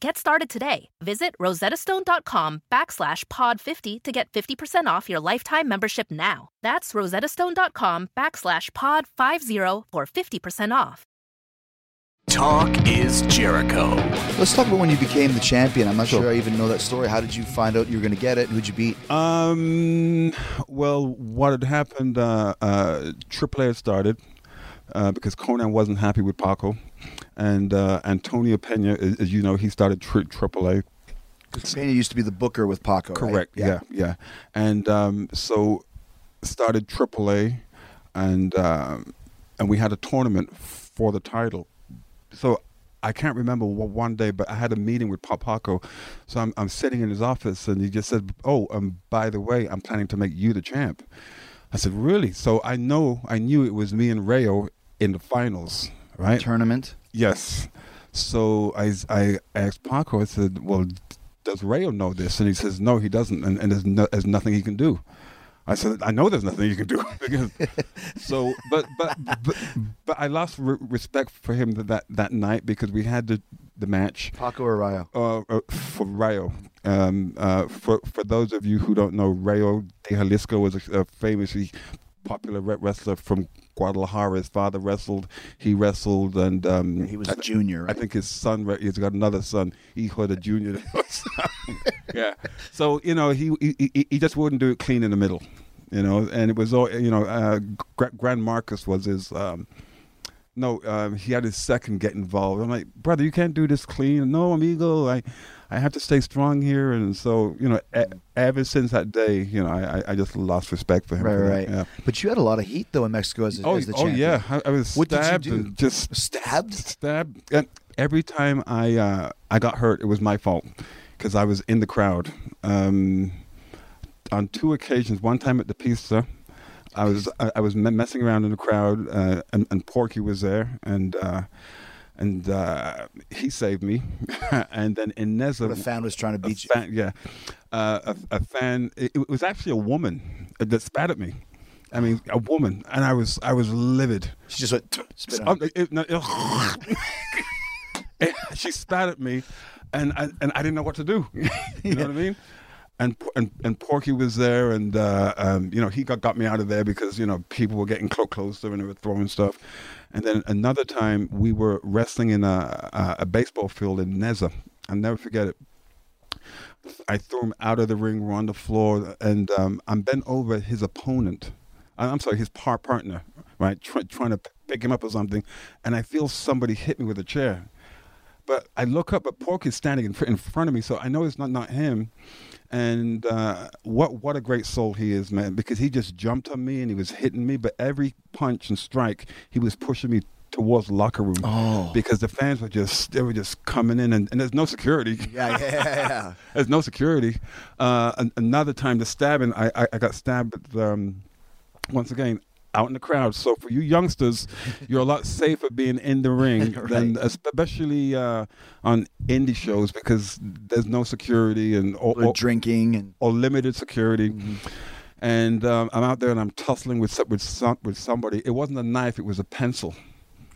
Get started today. Visit rosettastone.com backslash pod50 to get 50% off your lifetime membership now. That's rosettastone.com backslash pod50 for 50% off. Talk is Jericho. Let's talk about when you became the champion. I'm not sure, I even know that story. How did you find out you were going to get it? Who'd you beat? Um, well, what had happened, uh, uh, AAA had started uh, because Konnan wasn't happy with Paco. And uh, Antonio Pena, as, you know, he started tri- AAA. Pena used to be the booker with Paco. right? Correct. Yeah. yeah, And um, so started AAA, and um, and we had a tournament for the title. So I can't remember what one day, but I had a meeting with Pop Paco. So I'm I'm sitting in his office, and he just said, "Oh, um, by the way, I'm planning to make you the champ." I said, "Really?" So I know I knew it was me and Rayo in the finals, right? Tournament. Yes. So I, I asked Paco, I said, well, does Rayo know this? And he says, no, he doesn't. And, and there's, no, there's nothing he can do. I said, I know there's nothing you can do. because, so, but, but, but, but I lost re- respect for him that, that night because we had the, the match. Paco or Rayo? Uh, uh, for Rayo. Um, uh, for, for those of you who don't know, Rayo de Jalisco was a, a famously popular re- wrestler from Guadalajara. His father wrestled. He wrestled, and um, He was I the junior, I think his son. He's got another son, Hijo de Junior. yeah. So you know, he, he he just wouldn't do it clean in the middle, you know. And it was all you know. Uh, Gra- Grand Marcus was his. Um, no, um, he had his second get involved. I'm like, brother, you can't do this clean. No, amigo, I, I have to stay strong here. And so, you know, e- ever since that day, you know, I, I- just lost respect for him. Right, for right. Yeah. But you had a lot of heat though in Mexico as, Oh, as the oh yeah, I, I was What did you stabbed do? just Stabbed? stabbed. And every time I uh, I got hurt, it was my fault because I was in the crowd. Um, on two occasions, one time at the pizza, I was I, I was me- messing around in the crowd, uh, and, and Porky was there, and uh, and uh, he saved me. and then in Neza, What a fan was trying to beat you. fan, yeah, uh, a, a fan. It, it was actually a woman that spat at me. I mean, a woman, and I was I was livid. She just went spit on Um, it- no, she spat at me, and I, and I didn't know what to do. you know what I mean? And, and and Porky was there, and uh, um, you know he got, got me out of there because you know people were getting clo- closer and they were throwing stuff. And then another time we were wrestling in a a, a baseball field in Neza. I'll never forget it. I threw him out of the ring. We're on the floor, and um, I'm bent over his opponent. I'm sorry, his par partner, right? Try, trying to pick him up or something, and I feel somebody hit me with a chair. But I look up, but Porky's standing in, in front of me, so I know it's not not him. And uh, what what a great soul he is, man! Because he just jumped on me and he was hitting me, but every punch and strike, he was pushing me towards locker room. Oh. Because the fans were just they were just coming in, and, and there's no security. Yeah, yeah, yeah. There's no security. Uh, an- another time, the stabbing, I, I, I got stabbed um, once again out in the crowd. So for you youngsters, you're a lot safer being in the ring than especially uh, on indie shows because there's no security and or, or, drinking and or limited security. And um, I'm out there and I'm tussling with with some, with somebody. It wasn't a knife; it was a pencil.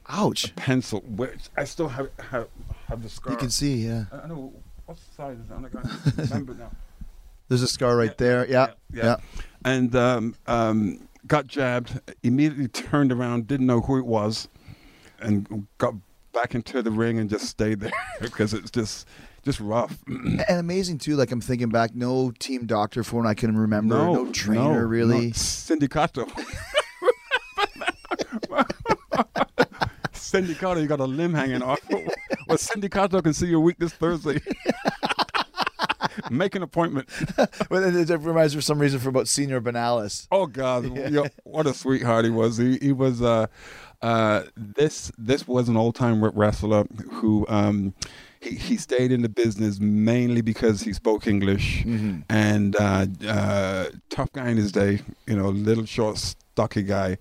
ouch. Pencil. Which I still have have, have the scar. You can see, yeah. I I know what size is it? I'm not going to remember now. There's a scar right there. Yeah, yeah. And um, um, got jabbed. Immediately turned around, didn't know who it was, and got back into the ring and just stayed there because it's just just rough. And amazing too. Like I'm thinking back, no team doctor for when I can remember. No, trainer no, really. no. Sindicato. Sindicato, you got a limb hanging off. well, Sindicato can see you a week this Thursday. Make an appointment. Well, it reminds me for some reason for about Senior Benalis. Oh God, yo, what a sweetheart he was. He he was. Uh, uh, this this was an old time wrestler who. Um, he, he stayed in the business mainly because he spoke English and uh, uh, tough guy in his day, you know, little short, stocky guy,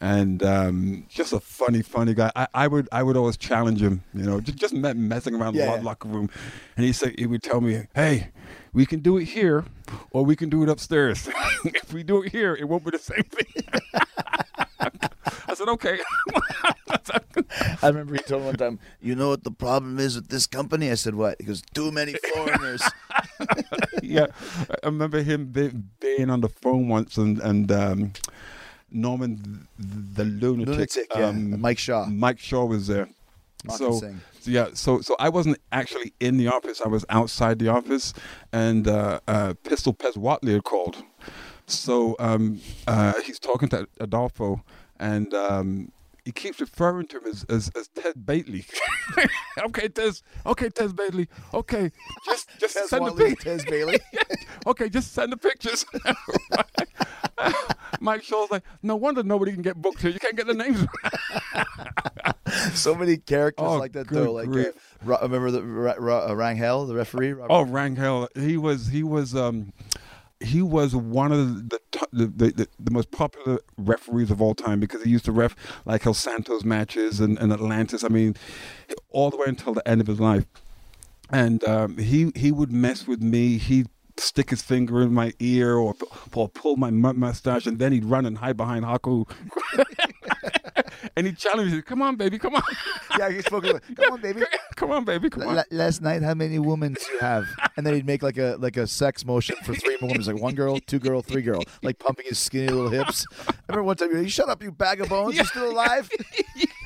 and um, just a funny, funny guy. I, I would I would always challenge him, you know, just just messing around Yeah, the locker room, and he said he would tell me, "Hey, we can do it here, or we can do it upstairs. if we do it here, it won't be the same thing." I said, "Okay." I remember he told me one time, "You know what the problem is with this company?" I said, "What?" He goes, "Too many foreigners." yeah, I remember him being on the phone once, and and um, Norman the lunatic, Lunatic, yeah. um, Mike Shaw. Mike Shaw was there. So, Singh. yeah, so so I wasn't actually in the office. I was outside the office, and uh, uh, Pistol Pez Whatley had called. So um, uh, he's talking to Adolfo, and um, he keeps referring to him as as, as Ted Bately. okay, Tez. Okay, Tez Bately. Okay, just just Tez send the Whatley, pic- Tez Bailey. okay, just send the pictures. Mike Shaw's like, no wonder nobody can get booked here. You can't get the names. so many characters Oh, like that though. Like uh. Ro- remember the Ra- Ra- uh, Rangel, the referee. Robert? Oh, Rangel, he was he was um he was one of the the, the, the the most popular referees of all time because he used to ref like El Santos matches and, and Atlantis. I mean, all the way until the end of his life. And um, he he would mess with me. He'd stick his finger in my ear or, or pull my mustache, and then he'd run and hide behind Haku. and he'd challenge me, "Come on, baby, come on, yeah, he spoke. Like, Come on, baby. come on, baby, come on." L- last night, how many women do you have? And then he'd make like a like a sex motion for three women. He's like one girl, two girl, three girl, like pumping his skinny little hips. I remember one time, you shut up, you bag of bones. You're still alive?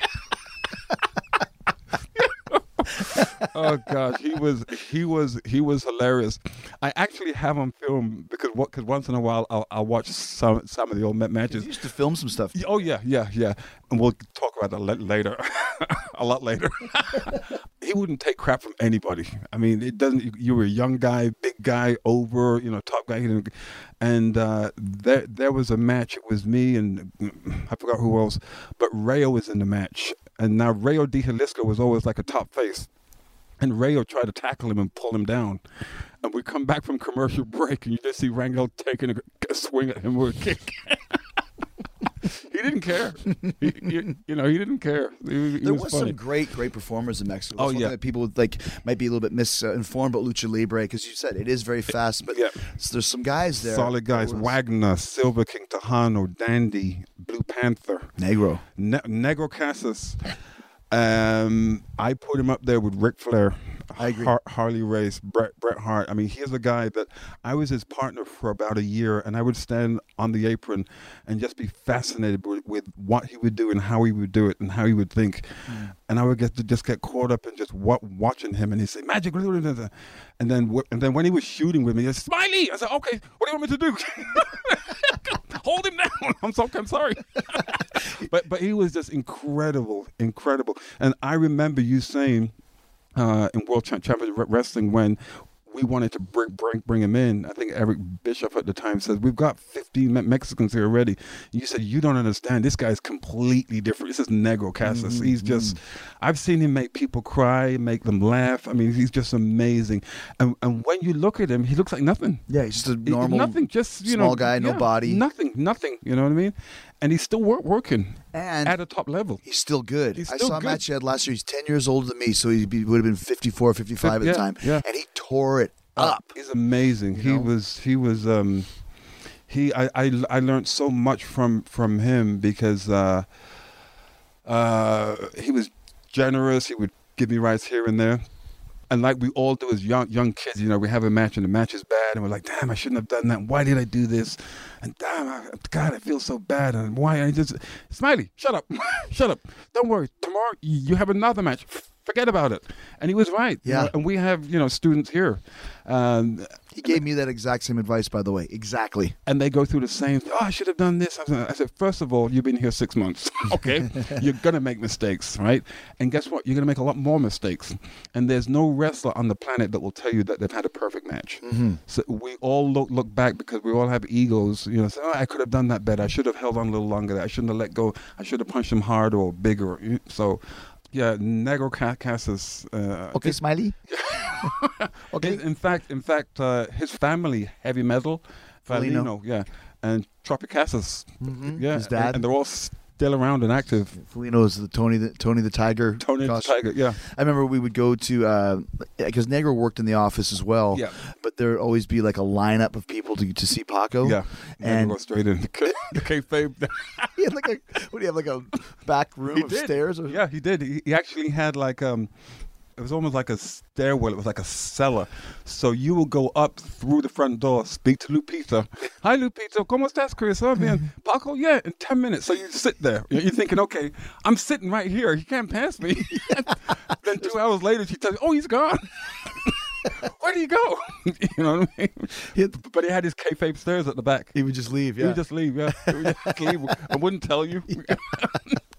oh gosh, he was he was he was hilarious. I actually have on film because what because once in a while I'll, I'll watch some some of the old ma- He matches. used to film some stuff. Oh yeah, yeah, yeah, and we'll talk about that later, a lot later. he wouldn't take crap from anybody. I mean, it doesn't. You, you were a young guy, big guy, over, you know, top guy, and uh, there there was a match. It was me and I forgot who else, but Rayo was in the match, and now Rayo de Jalisco was always like a top face. And Rayo tried to tackle him and pull him down. And we come back from commercial break, and you just see Rangel taking a, a swing at him with a kick. he didn't care. He, he- you know, he didn't care. He, he There was was some great, great performers in Mexico. Oh, That's one yeah. people like might be a little bit misinformed about lucha libre because you said it is very fast, but Yeah. s- there's some guys there. Solid guys: was- Wagner, Silver King, Tejano, Dandy, Blue Panther, Negro. ne- Negro Casas. Um, I put him up there with Ric Flair, I agree. Har- Harley Race, Bret Bret Hart. I mean, he's a guy that I was his partner for about a year, and I would stand on the apron and just be fascinated with, with what he would do and how he would do it and how he would think, Mm. and I would get to just get caught up in just wa- watching him, and he'd say magic, and then and then when he was shooting with me, he said, Smiley. I said, okay, what do you want me to do? Hold him down. I'm so I'm sorry. but but he was just incredible, incredible. And I remember you saying uh, in World Cha- Championship Wrestling when we wanted to bring, bring bring him in. I think Eric Bischoff at the time said we've got 15 Mexicans here already. You said you don't understand. This guy's completely different. This is Negro Casas. Mm-hmm, He's just. I've seen him make people cry, make them laugh. I mean, he's just amazing. And and when you look at him, he looks like nothing. Yeah, he's just a He- normal, nothing. Just you small know, guy, no yeah, body. Nothing. Nothing. You know what I mean? And he's still wor- working and at a top level. he's still good. He's I saw good. he last year. He's 10 years older than me, so he would have been 54, 55 at Yeah, the time. yeah. And he tore it up. He's amazing. You he know? was. He was. Um, he. I, I. I learned so much from from him because uh, uh, he was generous. He would give me rights here and there. And like we all do as young young kids, you know, we have a match and the match is bad, and we're like, "Damn, I shouldn't have done that. Why did I do this?" And damn, I, God, I feel so bad. And why I just Smiley, shut up, shut up. Don't worry. Tomorrow you have another match. Forget about it. And he was right. Yeah. and we have you know students here, um, He gave me that exact same advice, by the way. Exactly. and they go through the same. Oh, I should have done this. I said- first of all, you've been here six months. okay, you're gonna make mistakes, right? And guess what? You're gonna make a lot more mistakes. And there's no wrestler on the planet that will tell you that they've had a perfect match. So we all look look back because we all have egos. You know, say, oh, I could have done that better. I should have held on a little longer. I shouldn't have let go. I should have punched him harder or bigger. So. Yeah, Negro Ca- Casas. Uh, Okay, Smiley. okay. in, fact, in fact, uh, his family heavy metal. Felino, yeah, and Tropicasas, yeah, His dad. and, and they're all still around and active. Felino's the Tony the Tony the Tiger. Tony the. Tiger, yeah, I remember we would go to because Negro worked in the office as well. Yeah. But there would always be like a lineup of people to to see Paco. yeah, and go straight in the kayfabe. he had like a what do you have like a back room he of did, stairs? Or, yeah, he did. He, he actually had like um. It was almost like a stairwell. It was like a cellar. So you will go up through the front door, speak to Lupita. Hi, Lupita. ¿Cómo estás, Chris? Oh, bien. Paco, yeah, in 10 minutes. So you sit there. You're thinking, okay, I'm sitting right here. He can't pass me. then two hours later, she tells you, oh, he's gone. Where did he go? you know what I mean? He- but he had his kayfabe stairs at the back. He would just leave. yeah. He would just leave, yeah. He would just leave. I wouldn't tell you.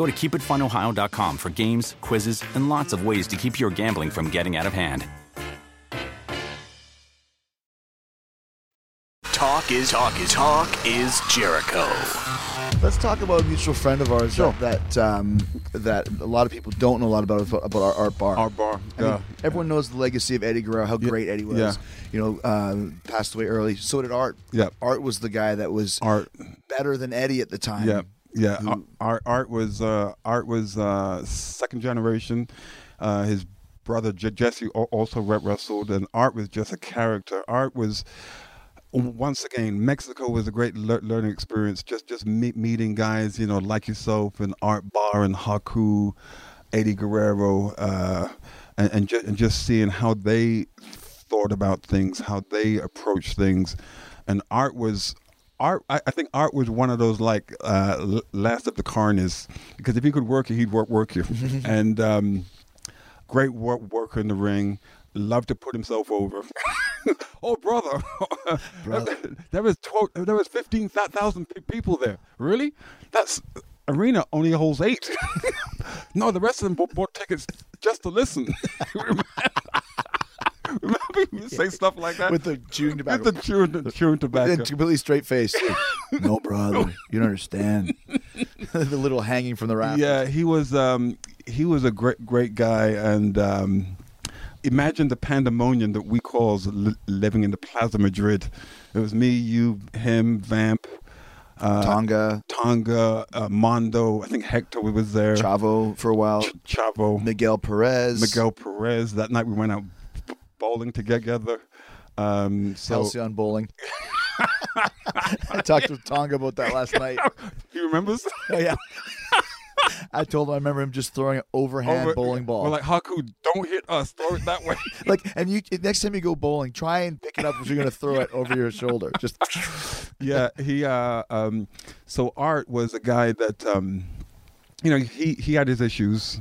Go to keepitfunohio.com for games, quizzes, and lots of ways to keep your gambling from getting out of hand. Talk is talk is talk is Jericho. Let's talk about a mutual friend of ours that that, um, that a lot of people don't know a lot about about our Art Barr. Our bar, I mean, yeah. everyone knows the legacy of Eddie Guerrero, how great Eddie was. yeah. You know, um, passed away early. So did Art. Yeah. Art was the guy that was Art. better than Eddie at the time. Yeah, yeah. who- Art, Art was uh, Art was uh, second generation. Uh, his brother Jesse also wrestled, and Art was just a character. Art was once again Mexico was a great lear- learning experience. Just just meet, meeting guys, you know, like yourself and Art Barr and Haku, Eddie Guerrero, uh, and and, ju- and just seeing how they thought about things, how they approached things, and Art was art I, I think art was one of those like uh last of the carnies because if he could work you he'd work work you. And um great work worker in the ring. Loved to put himself over. Oh brother, Brother. there was 12, there was 15,000 people there. Really? That's arena only holds eight. No the rest of them bought, bought tickets just to listen remember you say stuff like that With the chewing tobacco. with the chewing, the chewing tobacco And completely straight face. no, brother, you don't understand. the little hanging from the rafters. Yeah, he was um, he was a great great guy, and um, imagine the pandemonium that we calls li- living in the Plaza Madrid. It was me, you, him, Vamp, uh, Tonga, Tonga, uh, Mondo. I think Hector was there. Chavo for a while, Ch- Chavo, Miguel Perez, Miguel Perez. That night we went out bowling together. Um, so Halcyon Bowling. I talked to Tonga about that last night. he remembers. Oh, yeah. I told him I remember him just throwing an overhand Over- bowling ball. We're like Haku, don't hit us. Throw it that way. like, and you next time you go bowling, try and pick it up if you're going to throw it over your shoulder. Just yeah, he uh um so Art was a guy that um you know, he he had his issues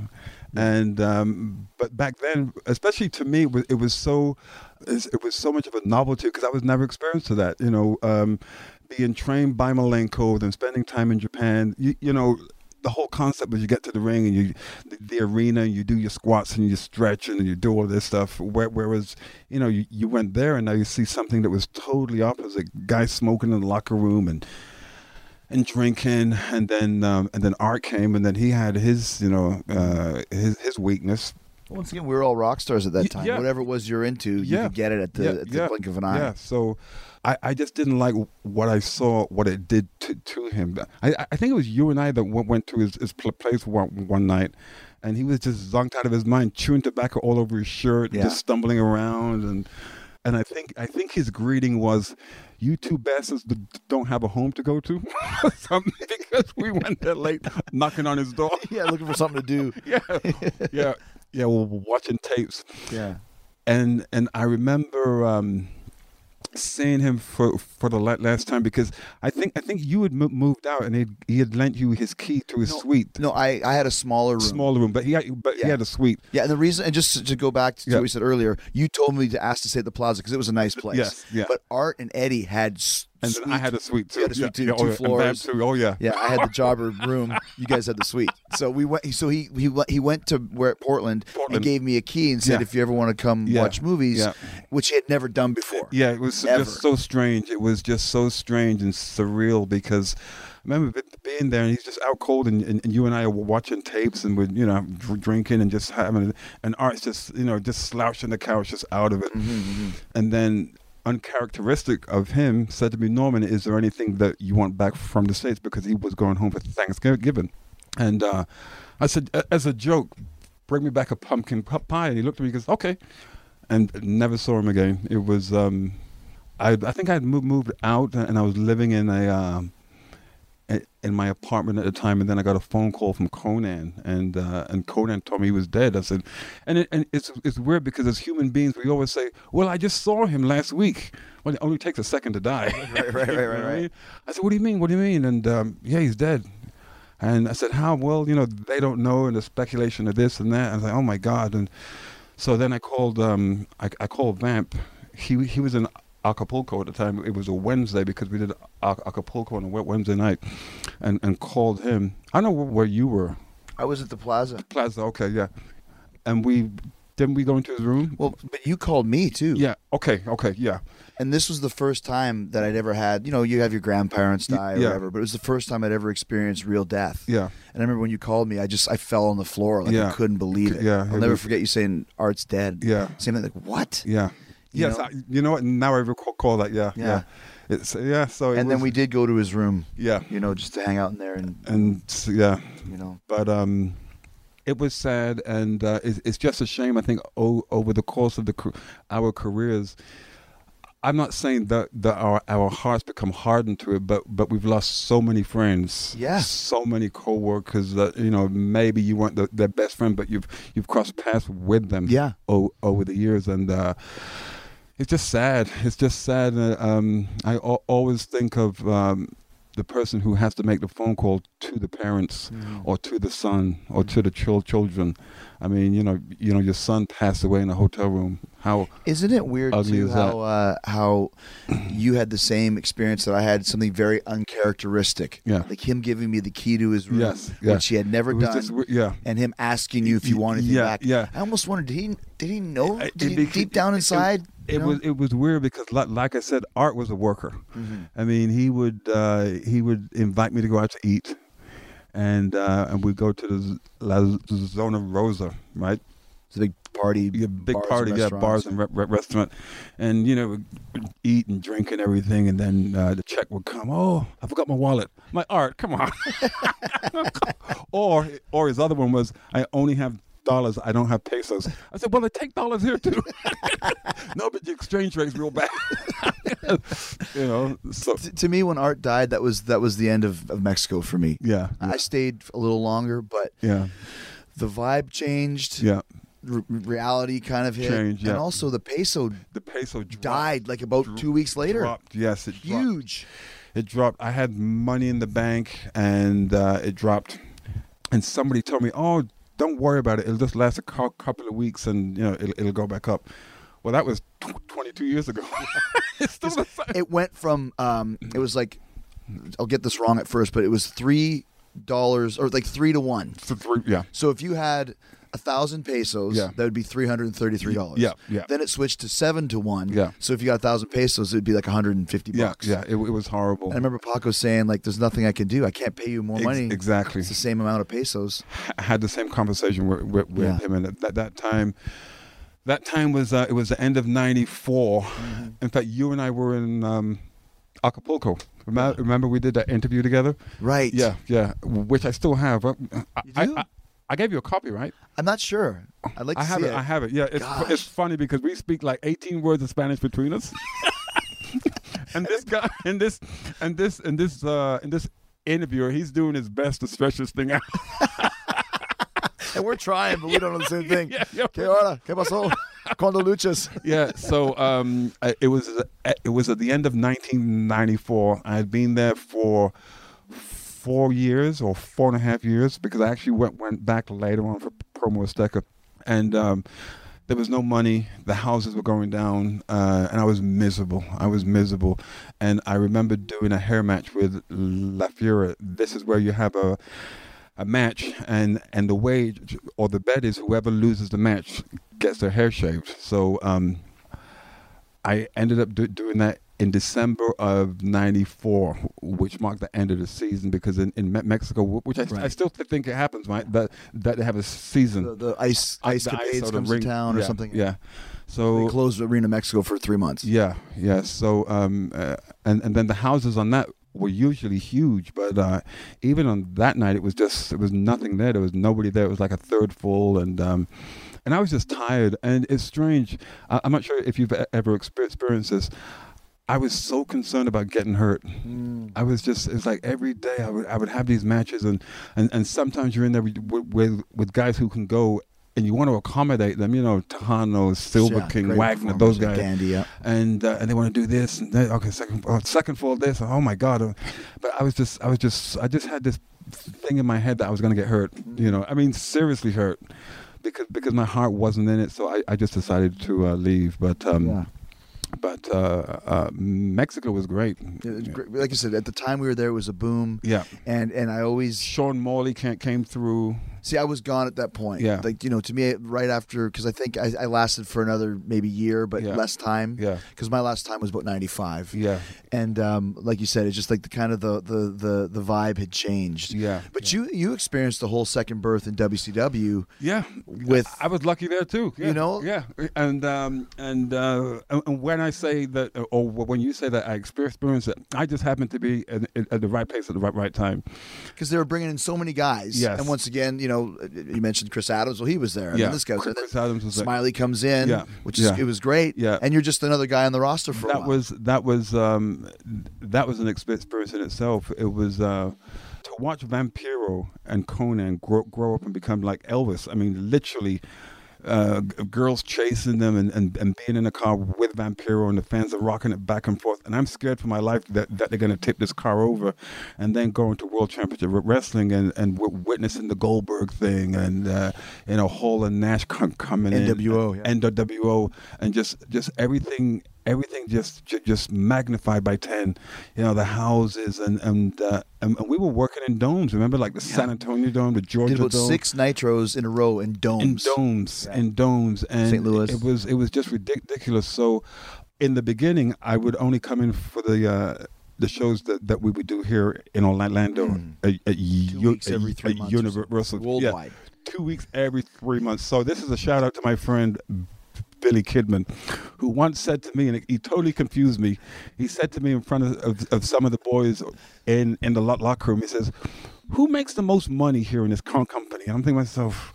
and um but back then especially to me it was, it was so it was so much of a novelty because I was never experienced to that, you know, um being trained by Malenko then spending time in Japan, you, you know the whole concept was you get to the ring and you the, the arena and you do your squats and you stretch and you do all this stuff Where, whereas you know you, you went there and now you see something that was totally opposite guys smoking in the locker room and and drinking and then um, and then art came and then he had his you know uh, his his weakness once again, we were all rock stars at that time. yeah. Whatever it was you're into, you Yeah. could get it at the, Yeah, at the blink of an eye. Yeah, so I, I just didn't like what I saw, what it did to, to him. I, I think it was you and I that went, went to his, his pl- place one, one night, and he was just zonked out of his mind, chewing tobacco all over his shirt, just stumbling around, and and I think I think his greeting was, "You two bastards don't have a home to go to," something, because we went there late, knocking on his door. Yeah, looking for something to do. yeah, yeah, yeah. Well, watching tapes, Yeah. and and I remember um, seeing him for for the last time because I think I think you had mo- moved out and he he had lent you his key to his suite, No, I, I had a smaller room. smaller room, but he had, but he had a suite. Yeah, and the reason, and just to, to go back to Yeah. what we said earlier, you told me to ask to stay at the Plaza because it was a nice place. Yes, yeah. But Art and Eddie had And then I had a suite too. You had a suite too, yeah, two oh, yeah, and floors. Too. Oh yeah. Yeah, I had the jobber room. You guys had the suite. So we went. So he he went- he went to where Portland, Portland. and gave me a key and said, Yeah. if you ever want to come Yeah. watch movies, Yeah. which he had never done before. Yeah, it was Ever. just so strange. It was just so strange and surreal because I remember being there and he's just out cold and, and, and you and I were watching tapes and we're, you know, dr- drinking and just having, and Art's just, you know, just slouching the couch, just out of it. Mm-hmm, And then uncharacteristic of him said to me, Norman, is there anything that you want back from the States? Because he was going home for Thanksgiving. And uh, I said, as a joke, bring me back a pumpkin pie. And he looked at me and goes, okay. And never saw him again. It was, um, I, I think I had moved, out and I was living in a, um, in my apartment at the time, and then I got a phone call from Konnan, and uh, and Konnan told me he was dead. I said, and it, and it's it's weird because as human beings, we always say, "Well, I just saw him last week." Well, it only takes a second to die. Right, right, right, right, I right. I said, "What do you mean? What do you mean?" And um, yeah, he's dead. And I said, "How?" Well, you know, they don't know, and the speculation of this and that. I was like, "Oh my god!" And so then I called, um, I, I called Vamp. He he was in Acapulco at the time. It was a Wednesday because we did Acapulco on a Wednesday night, and and called him. I know where you were, I was at the Plaza. Plaza. Okay, yeah. And we didn't we go into his room? Well, but you called me too. yeah. Okay. Okay. Yeah. And this was the first time that I'd ever had. You know, you have your grandparents die or yeah. whatever, but it was the first time I'd ever experienced real death. Yeah. And I remember when you called me, I just I fell on the floor like I couldn't believe it. Yeah, I'll it never was- forget you saying Art's dead. Yeah. Same thing like what? Yeah. Yes. know? I, you know what? Now I recall call that. Yeah. Yeah. Yeah. It's yeah. So it And then we did go to his room. Yeah. You know, just to hang out in there and And yeah. you know. but um, it was sad, and uh, it's, it's just a shame. I think o- over the course of the our careers, I'm not saying that, that our our hearts become hardened to it, but but we've lost so many friends, Yeah. so many coworkers that you know maybe you weren't the, their best friend, but you've you've crossed paths with them, Yeah. o- over the years, and. Uh, it's just sad. It's just sad. Uh, um, I always think of um, the person who has to make the phone call to the parents Mm-hmm. or to the son or to the chil- children. I mean, you know, you know, your son passed away in a hotel room. How? Isn't it weird too how uh, how you had the same experience that I had? Something very uncharacteristic. Yeah. Like him giving me the key to his room, Yes, yeah. which he had never done. just yeah. And him asking you if you wanted yeah, back. yeah. I almost wondered, did he did he know? It- Did he, deep down it- inside? It, know? was it was weird because, like, like I said, Art was a worker. Mm-hmm. I mean, he would uh, he would invite me to go out to eat, and uh, and we'd go to the La Zona Rosa, right? It's a big party. yeah, big bars party, yeah, bars and re- re- restaurant, and you know, eat and drink and everything, and then uh, the check would come. Oh, I forgot my wallet. My art, come on. or or his other one was, I only have dollars. I don't have pesos. I said, well, they take dollars here too. no, but the exchange rate's real bad. you know, so T- to me, when Art died, that was that was the end of, of Mexico for me. yeah, I stayed a little longer, but yeah, the vibe changed. yeah. Reality kind of hit, Changed, yeah. and also the peso The peso dropped, died like about dro- two weeks later. Dropped. Yes, it dropped. Huge. it dropped. I had money in the bank and uh, it dropped. And somebody told me, "Oh, don't worry about it. It'll just last a couple of weeks, and you know it'll, it'll go back up." Well, that was tw- 22 years ago. it's still the same. It went from um, it was like I'll get this wrong at first, but it was three dollars or like three to one. So three- yeah, So if you had a thousand pesos, Yeah. that would be three hundred and thirty-three dollars. Yeah, yeah. Then it switched to seven to one. Yeah. So if you got a thousand pesos, it'd be like one hundred and fifty yeah, bucks. yeah. It, it was horrible. And I remember Paco saying like, "There's nothing I can do. I can't pay you more Ex- money. exactly. It's the same amount of pesos." I had the same conversation with, with, with Yeah. him, and at that, that time, that time was uh, it was the end of '94. Mm-hmm. In fact, you and I were in um, Acapulco. Remember, remember we did that interview together? Right. Yeah, yeah. Which I still have. Uh, I, You do? I, I gave you a copy, right? I'm not sure. I'd like to I have see it. I have it. Yeah, it's Gosh. it's funny because we speak like 18 words of Spanish between us. and this guy, and this, and this, and this, uh, and this interviewer, he's doing his best to stretch this thing out. And we're trying, but we don't know the same thing. Yeah, yeah. ¿Qué hora? ¿Qué pasó? Cuando luchas? yeah. So um, it was it was at the end of 1994. I had been there for four years or four and a half years because I actually went went back later on for promo Azteca, and um, there was no money. The houses were going down, uh, and I was miserable. I was miserable, and I remember doing a hair match with La Fiera. This is where you have a a match and and the wage or the bet is whoever loses the match gets their hair shaved so um i ended up do, doing that in december of 94 which marked the end of the season because in, in mexico which I, I still think it happens right that that they have a season The, the ice Uh, ice the capades or the comes ring- to town or yeah, something. yeah So They so closed Arena Mexico for three months. yeah, yeah. So, um, uh, and and then the houses on that were usually huge, but uh, even on that night, it was just it was nothing there. There was nobody there. It was like a third full, and um, and I was just tired. And it's strange. I, I'm not sure if you've ever experienced this. I was so concerned about getting hurt. I was just, it's like every day I would, I would have these matches, and, and, and sometimes you're in there with, with, with guys who can go, and you want to accommodate them, you know, Tejano, Silver Yeah, King, Wagner, those guys Dandy, yeah. and uh, and they want to do this and that. okay second oh, second fall this oh my god but I was just I was just I just had this thing in my head that I was going to get hurt you know I mean seriously hurt because because my heart wasn't in it so I, I just decided to uh, leave but um Yeah. But uh, uh, Mexico was great was great. Like I said, at the time we were there, it was a boom. yeah And and I always Sean Morley came came through see I was gone at that point. Yeah. Like you know, to me, right after because I think I, I lasted for another maybe year, but Yeah. less time. Yeah. Because my last time was about ninety five. yeah And um, like you said, it's just like the kind of the the the, the vibe had changed. Yeah, But you you experienced the whole second birth in WCW. Yeah, With- I was lucky there too. Yeah, You know? yeah, and um, and uh, and- and when I say that, or when you say that I experienced it, I just happened to be at, at the right place at the right right time. because they were bringing in so many guys. Yes. And once again, you know, you mentioned Chris Adams. Well, he was there. And Yeah. this guy was there. Chris Adams was there. Smiley comes in. Yeah. Which is Yeah. it was great. Yeah. And you're just another guy on the roster for a that was that was um, that was an experience in itself. It was uh, to watch Vampiro and Konnan grow, grow up and become like Elvis. I mean, literally. Uh, girls chasing them and, and, and being in a car with Vampiro and the fans are rocking it back and forth. And I'm scared for my life that, that they're going to tip this car over and then go into World Championship Wrestling and, and w- witnessing the Goldberg thing and, uh, you know, Hall and Nash com- coming NWO, in. yeah. NWO and just, just everything everything just just magnified by 10 you know the houses and and, uh, and and we were working in domes remember like the san antonio dome the georgia did about dome six nitros in a row in domes. in domes in domes and St. Louis. it was it was just ridiculous so in the beginning i would only come in for the uh the shows that, that we would do here in Orlando at, at Two U- weeks at- every three at months. Universal yeah, Worldwide. two weeks every three months. So this is a shout out to my friend Billy Kidman, who once said to me, and he totally confused me. He said to me in front of, of, of some of the boys in in the lo- locker room, he says, "Who makes the most money here in this co- company?" And I'm thinking myself,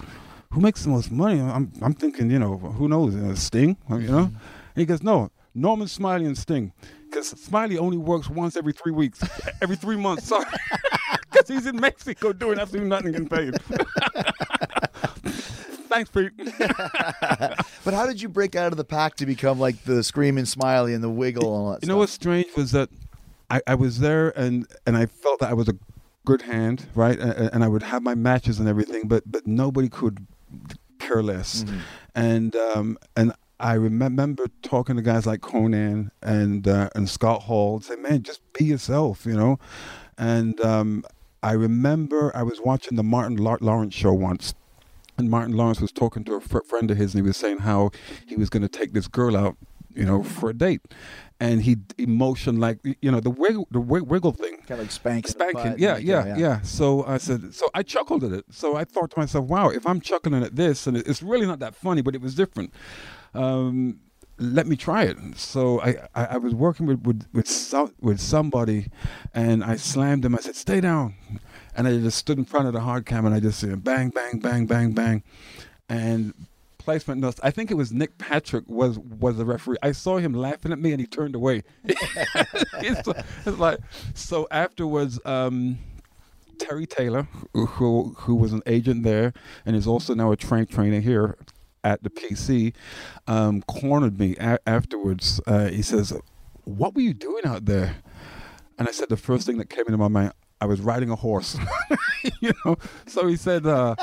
"Who makes the most money?" I'm I'm thinking, you know, who knows? Uh, Sting, you know? And he goes, "No." Norman Smiley and Sting, because Smiley only works once every three weeks, every three months. Sorry, because he's in Mexico doing absolutely nothing, getting paid. Thanks, Pete. But how did you break out of the pack to become like the screaming smiley and the wiggle and all that You know what's strange was that I, I was there and and I felt that I was a good hand, right? And, and I would have my matches and everything, but but nobody could care less. Mm-hmm. And um and I remember talking to guys like Konnan and uh, and Scott Hall, and say, "Man, just be yourself," you know. And um, I remember I was watching the Martin Lar- Lawrence show once, and Martin Lawrence was talking to a fr- friend of his, and he was saying how he was going to take this girl out, you know, for a date, and he emotion like you know the wiggle the wi- wiggle thing. Kind of like spanking. Spanking, yeah, and- yeah, yeah, So I said, so I chuckled at it. So I thought to myself, wow, if I'm chuckling at this, and it's really not that funny, but it was different. Um, let me try it. So I, I, I was working with with with, some, with somebody, and I slammed him. I said, "Stay down," and I just stood in front of the hard cam and I just said bang, bang, bang, bang, bang, and placement notes. I think it was Nick Patrick was was the referee. I saw him laughing at me and he turned away. it's, it's like so afterwards. Um, Terry Taylor, who, who was an agent there and is also now a train trainer here at the PC, um, cornered me a- afterwards. Uh, he says, "What were you doing out there?" And I said, "The first thing that came into my mind, I was riding a horse." you know. So he said, uh,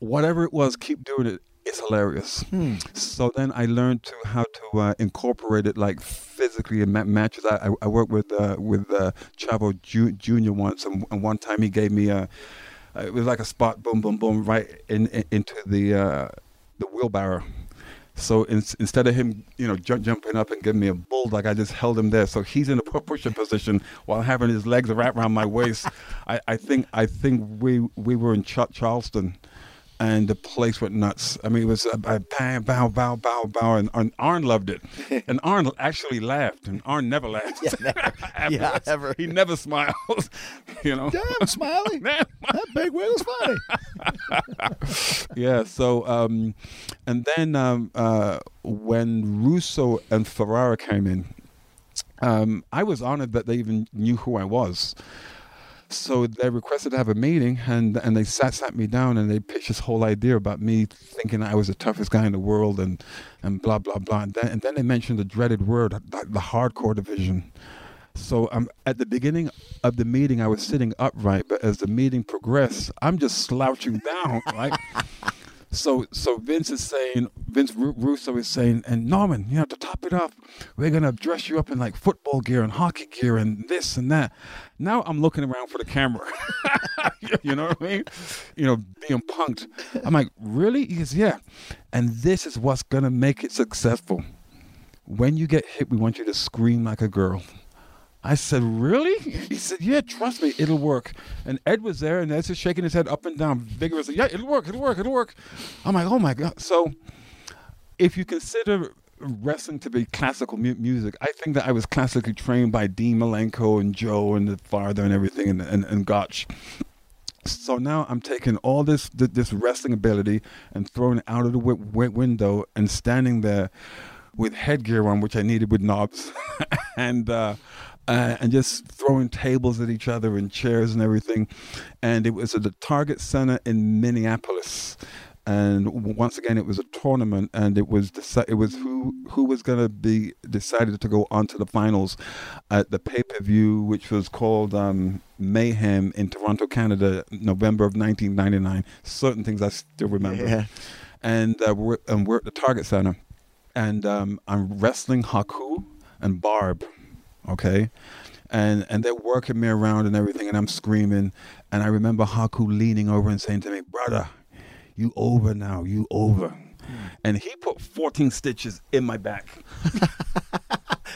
"Whatever it was, keep doing it. It's hilarious." So then I learned to how to uh, incorporate it like physically in ma- matches. I, I, I worked with uh, with uh, Chavo Ju- Junior once, and, and one time he gave me a. It was like a spot, boom, boom, boom, right in, in into the uh, the wheelbarrow. So in, instead of him, you know, jump, jumping up and giving me a bulldog, I just held him there. So he's in a pu- pushing position while having his legs wrapped around my waist. I, I think I think we we were in Ch- Charleston, and the place went nuts. I mean, it was a, a bang, bow, bow, bow, bow, and, and Arn loved it. And Arn actually laughed, and Arn never laughed. Yeah, Afterwards. ever. He never smiles. you know. Damn, Smiley. Man, that big wheel's funny. yeah. So, um, and then um, uh, when Russo and Ferrara came in, um, I was honored that they even knew who I was. So they requested to have a meeting, and and they sat sat me down, and they pitched this whole idea about me thinking I was the toughest guy in the world, and and blah blah blah. And then, and then they mentioned the dreaded word, the, the hardcore division. So um, at the beginning of the meeting, I was sitting upright, but as the meeting progressed, I'm just slouching down, right? so so Vince is saying, Vince Russo is saying, and Norman, you know, to top it off, we're gonna dress you up in like football gear and hockey gear and this and that. Now I'm looking around for the camera. you know what I mean? You know, being punked. I'm like, really? He goes, yeah. And this is what's gonna make it successful. When you get hit, we want you to scream like a girl. I said, Really? He said, Yeah, trust me, it'll work. And Ed was there, and Ed's just shaking his head up and down vigorously. Yeah, it'll work, it'll work, it'll work. I'm like, Oh my God. So, if you consider wrestling to be classical mu- music, I think that I was classically trained by Dean Malenko and Joe and the Father and everything and, and, and Gotch. So now I'm taking all this th- this wrestling ability and throwing it out of the wi- wi- window and standing there with headgear on, which I needed with knobs, and uh, uh, and just throwing tables at each other and chairs and everything. And it was at the Target Center in Minneapolis. And once again, it was a tournament, and it was deci- it was who who was going to be decided to go on to the finals at the pay per view, which was called um, Mayhem in Toronto, Canada, November of 1999. Certain things I still remember. Yeah. And uh, we're and we're at the Target Center, and um, I'm wrestling Haku and Barb, okay, and and they're working me around and everything, and I'm screaming, and I remember Haku leaning over and saying to me, "Brother, you over now, you over," and he put 14 stitches in my back.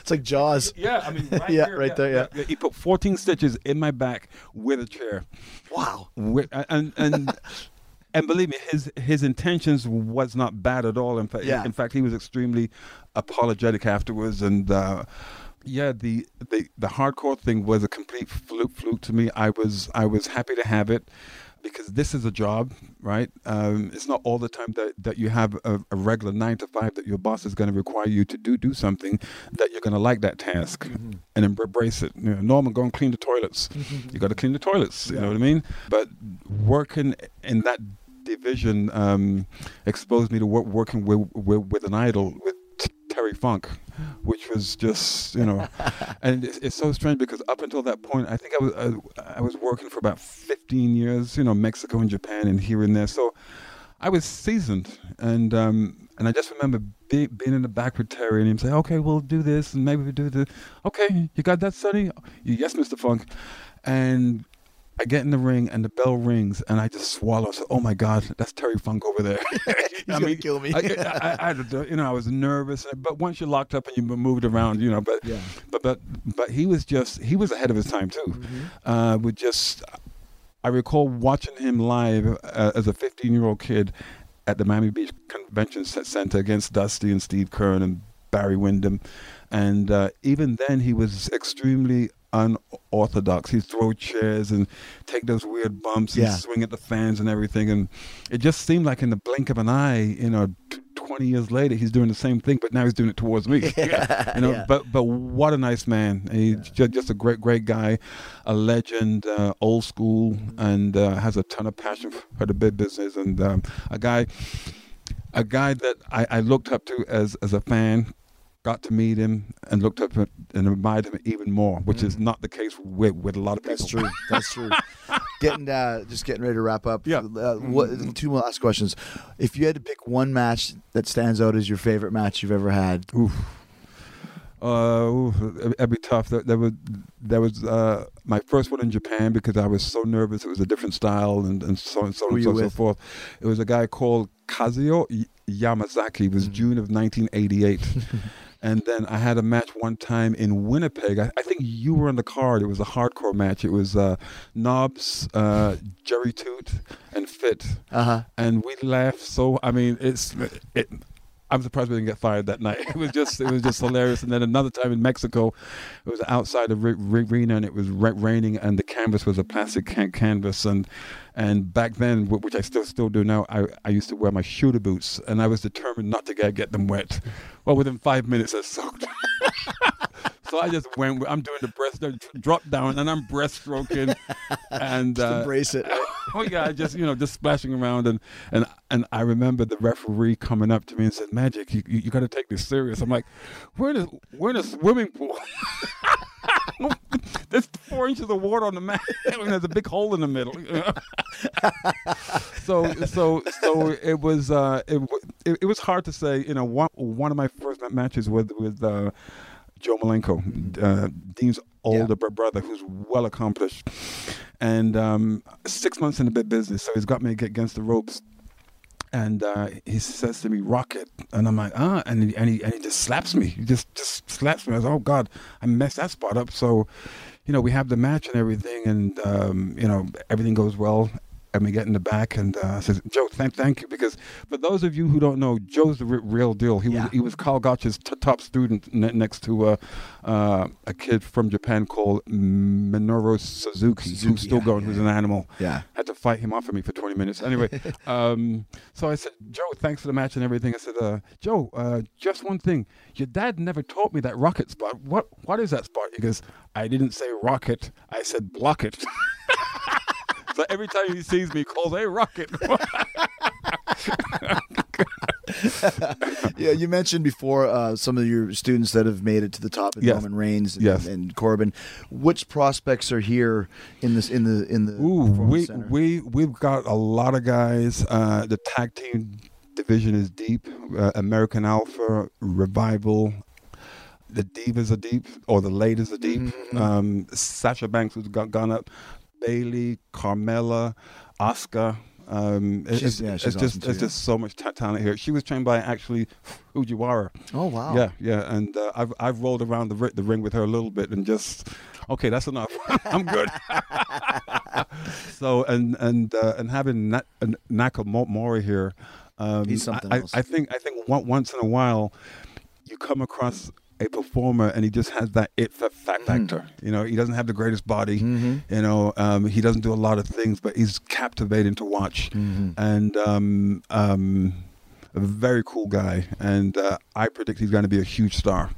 It's like Jaws. Yeah, I mean, right Yeah, here, right there, yeah. He put 14 stitches in my back with a chair. Wow. With, and and and believe me, his his intentions was not bad at all. In fact, Yeah. in fact, he was extremely apologetic afterwards, and. Uh, yeah, the, the the hardcore thing was a complete fluke fluke to me. I was I was happy to have it because this is a job, right? Um, it's not all the time that, that you have a, a regular nine to five that your boss is going to require you to do do something that you're going to like that task and embrace it. You know, Norman, go and clean the toilets. you got to clean the toilets. You know what I mean? But working in that division um, exposed me to work, working with, with with an idol with Terry Funk, which was just you know, and it's, it's so strange because up until that point, I think I was I, I was working for about 15 years, you know, Mexico and Japan and here and there, so I was seasoned, and um, and I just remember be, being in the back with Terry and him saying, "Okay, we'll do this, and maybe we will do this." Okay, you got that, Sonny? Yes, Mr. Funk, and. I get in the ring and the bell rings and I just swallow. So, oh my God, that's Terry Funk over there. He's gonna kill me. I, I, I, you know, I was nervous, but once you're locked up and you moved around, you know, but Yeah. but but but he was just he was ahead of his time too. Uh, with just, I recall watching him live uh, as a 15 year old kid at the Miami Beach Convention Center against Dusty and Steve Keirn and Barry Windham, and uh, even then he was extremely unorthodox. He'd throw chairs and take those weird bumps and Yeah. swing at the fans and everything. And it just seemed like in the blink of an eye, you know, t- 20 years later, he's doing the same thing, but now he's doing it towards me. you know, yeah. but but what a nice man. He's just, just a great, great guy, a legend, uh, old school, and uh, has a ton of passion for the big business. And um, a guy, a guy that I, I looked up to as as a fan. Got to meet him and looked up and admired him even more, which is not the case with, with a lot of people. That's true. That's true. getting uh, just getting ready to wrap up. Yeah. Uh, what, two more last questions. If you had to pick one match that stands out as your favorite match you've ever had, Oof. Uh, it'd be tough. There, there was, there was uh, my first one in Japan because I was so nervous. It was a different style and, and so and so Who and so, so forth. It was a guy called Kazuo Y- Yamazaki. It was Mm-hmm. June of 1988. and then I had a match one time in Winnipeg. I, I think you were on the card. It was a hardcore match. It was uh, Knobbs, uh, Jerry Toot, and Fit uh huh. and we laughed so i mean it's it i'm surprised we didn't get fired that night. It was just it was just hilarious. And then another time in mexico it was outside the re- re- arena and it was raining and the canvas was a plastic can- canvas. And and back then which i still still do now I, I used to wear my shooter boots and i was determined not to get, get them wet. Well within five minutes they're soaked So I just went. I'm doing the breast drop down, and I'm breaststroking, and uh, Embrace it. oh yeah, just you know just splashing around and and and I remember the referee coming up to me and said, "Magic, you you, you got to take this serious." I'm like, "We're in a we're in a swimming pool. There's four inches of water on the mat, and there's a big hole in the middle." so so so it was uh it, it it was hard to say. You know, one one of my first matches with with. Uh, Joe Malenko, uh, Dean's older br- brother, who's well accomplished, and um, six months in the big business, so he's got me against the ropes. And uh, he says to me, "Rocket," and I'm like, "Ah!" And he, and he and he just slaps me. He just just slaps me. I was, "Oh God, I messed that spot up." So, you know, we have the match and everything, and um, you know, everything goes well. And we get in the back, and uh, says, "Joe, thank, thank you." Because for those of you who don't know, Joe's the re- real deal. He Yeah. was he was Karl Gotch's t- top student ne- next to uh, uh, a kid from Japan called Minoru Suzuki, Suzuki, who's still yeah, going, yeah, who's an animal. Yeah. Had to fight him off of me for 20 minutes. Anyway, um, so I said, Joe, thanks for the match and everything. I said, uh, Joe, uh, just one thing. Your dad never taught me that rocket spot. What What is that spot? He goes, I didn't say rocket. I said block it. so every time he sees me, he calls, hey, rocket. Yeah, you mentioned before uh, some of your students that have made it to the top, and Yes. Roman Reigns and, Yes. and Corbin. Which prospects are here in this in the in the Ooh, we center? we we've got a lot of guys. Uh, the tag team division is deep. Uh, American Alpha, Revival, the Divas are deep, or the Ladies are deep. Mm-hmm. Um, Sasha Banks has got gone up. Bayley, Carmella, Asuka. Um, She's- it's, yeah, it's just awesome too, it's just so much ta- talent here. She was trained by actually Fujiwara. oh wow. Yeah, yeah, and uh, I've I've rolled around the ri- the ring with her a little bit and just okay, that's enough. I'm good. so and and uh, and having Na- Nakamura here, um, He's something I, else. I, I think I think once in a while you come across a performer and he just has that it fa- Mm-hmm. fact factor. You know, he doesn't have the greatest body. You know, um, he doesn't do a lot of things, but he's captivating to watch. Mm-hmm. And um, um, a very cool guy, and uh, I predict he's going to be a huge star,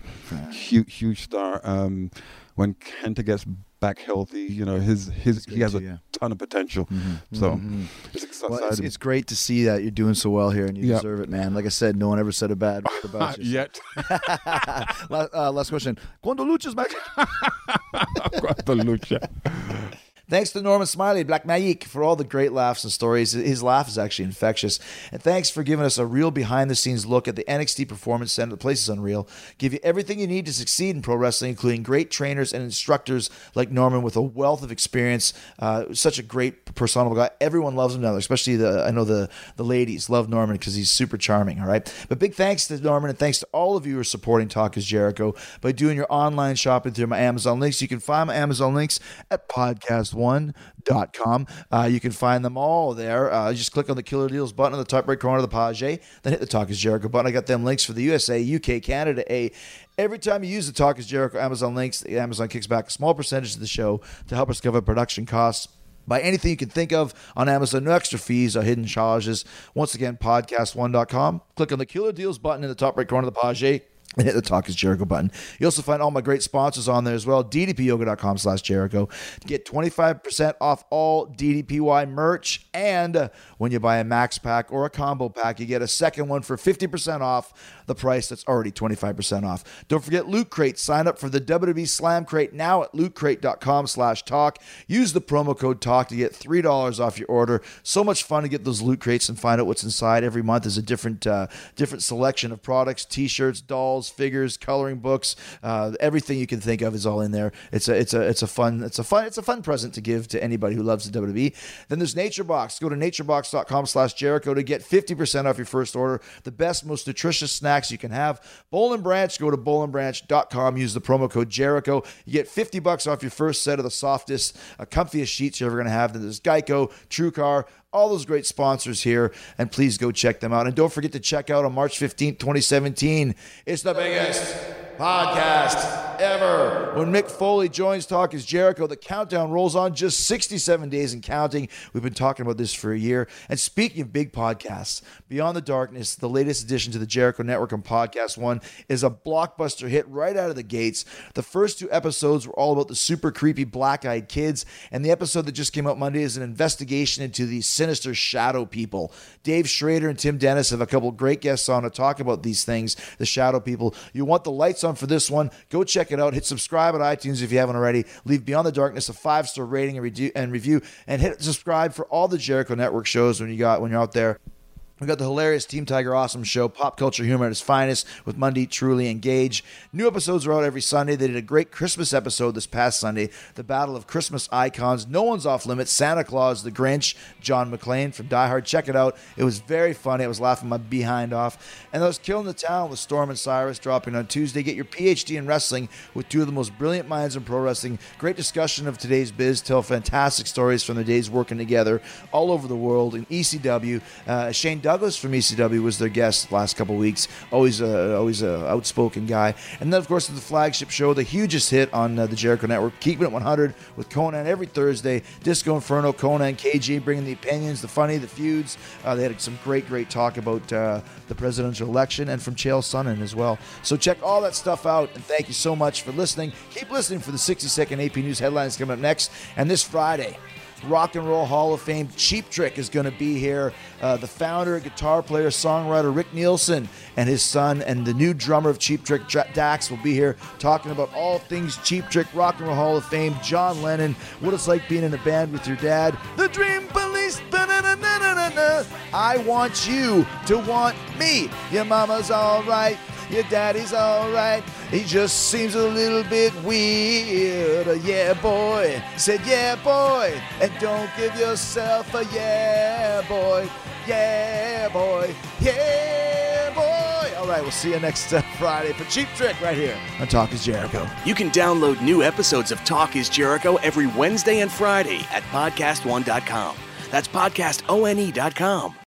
huge, huge star. Um, when Kenta gets back healthy, you know his his he has too, a yeah. Mm-hmm. ton of potential. So it's exciting. Well, it's, it's great to see that you're doing so well here, and you Yeah. deserve it, man. Like I said, no one ever said a bad word about you. yet. La- uh, last question. Cuando luchas, Magic? the lucha. Thanks to Norman Smiley, Black Magic, for all the great laughs and stories. His laugh is actually infectious. And thanks for giving us a real behind the scenes look at the NXT Performance Center. The place is unreal. Give you everything you need to succeed in pro wrestling, including great trainers and instructors like Norman with a wealth of experience. Uh, such a great personable guy. Everyone loves him now, especially the I know the the ladies love Norman because he's super charming. All right, but big thanks to Norman and thanks to all of you who are supporting Talk is Jericho by doing your online shopping through my Amazon links. You can find my Amazon links at podcast podcast1.com. Uh, you can find them all there. Uh, just click on the Killer Deals button on the top right corner of the page, then hit the Talk is Jericho button. I got them links for the USA, UK, Canada, A. Every time you use the Talk is Jericho Amazon links, Amazon kicks back a small percentage of the show to help us cover production costs. Buy anything you can think of on Amazon. No extra fees or hidden charges. Once again, podcast1.com. Click on the Killer Deals button in the top right corner of the page the Talk is Jericho button. You also find all my great sponsors on there as well. DDPyoga.com slash Jericho. Get 25% off all DDPY merch. And when you buy a max pack or a combo pack, you get a second one for 50% off the price that's already 25% off. Don't forget Loot Crate. Sign up for the WWE Slam Crate now at lootcrate.com slash talk. Use the promo code TALK to get $3 off your order. So much fun to get those loot crates and find out what's inside. Every month is a different uh, different selection of products, t-shirts, dolls, figures, coloring books, uh, everything you can think of is all in there. It's a it's a it's a fun it's a fun it's a fun present to give to anybody who loves the WWE. Then there's NatureBox. Go to naturebox.com slash Jericho to get 50% off your first order. The best, most nutritious snacks you can have. Bowl and Branch, go to bowlandbranch.com, use the promo code Jericho. You get 50 bucks off your first set of the softest, uh, comfiest sheets you're ever going to have. Then there's Geico, TrueCar, all those great sponsors here, and please go check them out. And don't forget to check out on March 15th, 2017. It's the biggest podcast ever. When Mick Foley joins Talk is Jericho, the countdown rolls on just 67 days and counting. We've been talking about this for a year. And speaking of big podcasts, Beyond the Darkness, the latest addition to the Jericho Network and Podcast One, is a blockbuster hit right out of the gates. The first two episodes were all about the super creepy black eyed kids, and the episode that just came out Monday is an investigation into the sinister shadow people. Dave Schrader and Tim Dennis have a couple great guests on to talk about these things, the shadow people. You want the lights on for this one? Go check it out. Hit subscribe at iTunes if you haven't already. Leave Beyond the Darkness a five star rating and, and review, and hit subscribe for all the Jericho Network shows when you got when you're out there. We got the hilarious Team Tiger Awesome show, pop culture humor at its finest, with Monday Truly Engage. New episodes are out every Sunday. They did a great Christmas episode this past Sunday, the Battle of Christmas Icons. No one's off limits. Santa Claus, The Grinch, John McClane from Die Hard. Check it out. It was very funny. I was laughing my behind off. And was killing the town with Storm and Cyrus dropping on Tuesday. Get your PhD in wrestling with two of the most brilliant minds in pro wrestling. Great discussion of today's biz. Tell fantastic stories from their days working together all over the world in ECW. Uh, Shane Douglas from ECW was their guest last couple weeks. Always, a, always a outspoken guy. And then, of course, the flagship show, the hugest hit on uh, the Jericho Network, Keeping It 100 with Konnan every Thursday. Disco Inferno, Konnan, KG, bringing the opinions, the funny, the feuds. Uh, they had some great, great talk about uh, the presidential election and from Chael Sonnen as well. So check all that stuff out. And thank you so much for listening. Keep listening for the 60 second AP News headlines coming up next. And this Friday, Rock and Roll Hall of Fame Cheap Trick is going to be here. Uh, the founder, guitar player, songwriter Rick Nielsen and his son, and the new drummer of Cheap Trick, Dax, will be here talking about all things Cheap Trick, Rock and Roll Hall of Fame, John Lennon, what it's like being in a band with your dad, the Dream Police. I want you to want me. Your mama's all right. Your daddy's alright. He just seems a little bit weird. Yeah, boy. Said, yeah, boy. And don't give yourself a yeah, boy. Yeah, boy. Yeah, boy. All right, we'll see you next uh, Friday for Cheap Trick right here on Talk is Jericho. You can download new episodes of Talk is Jericho every Wednesday and Friday at podcastone.com. That's podcastone.com.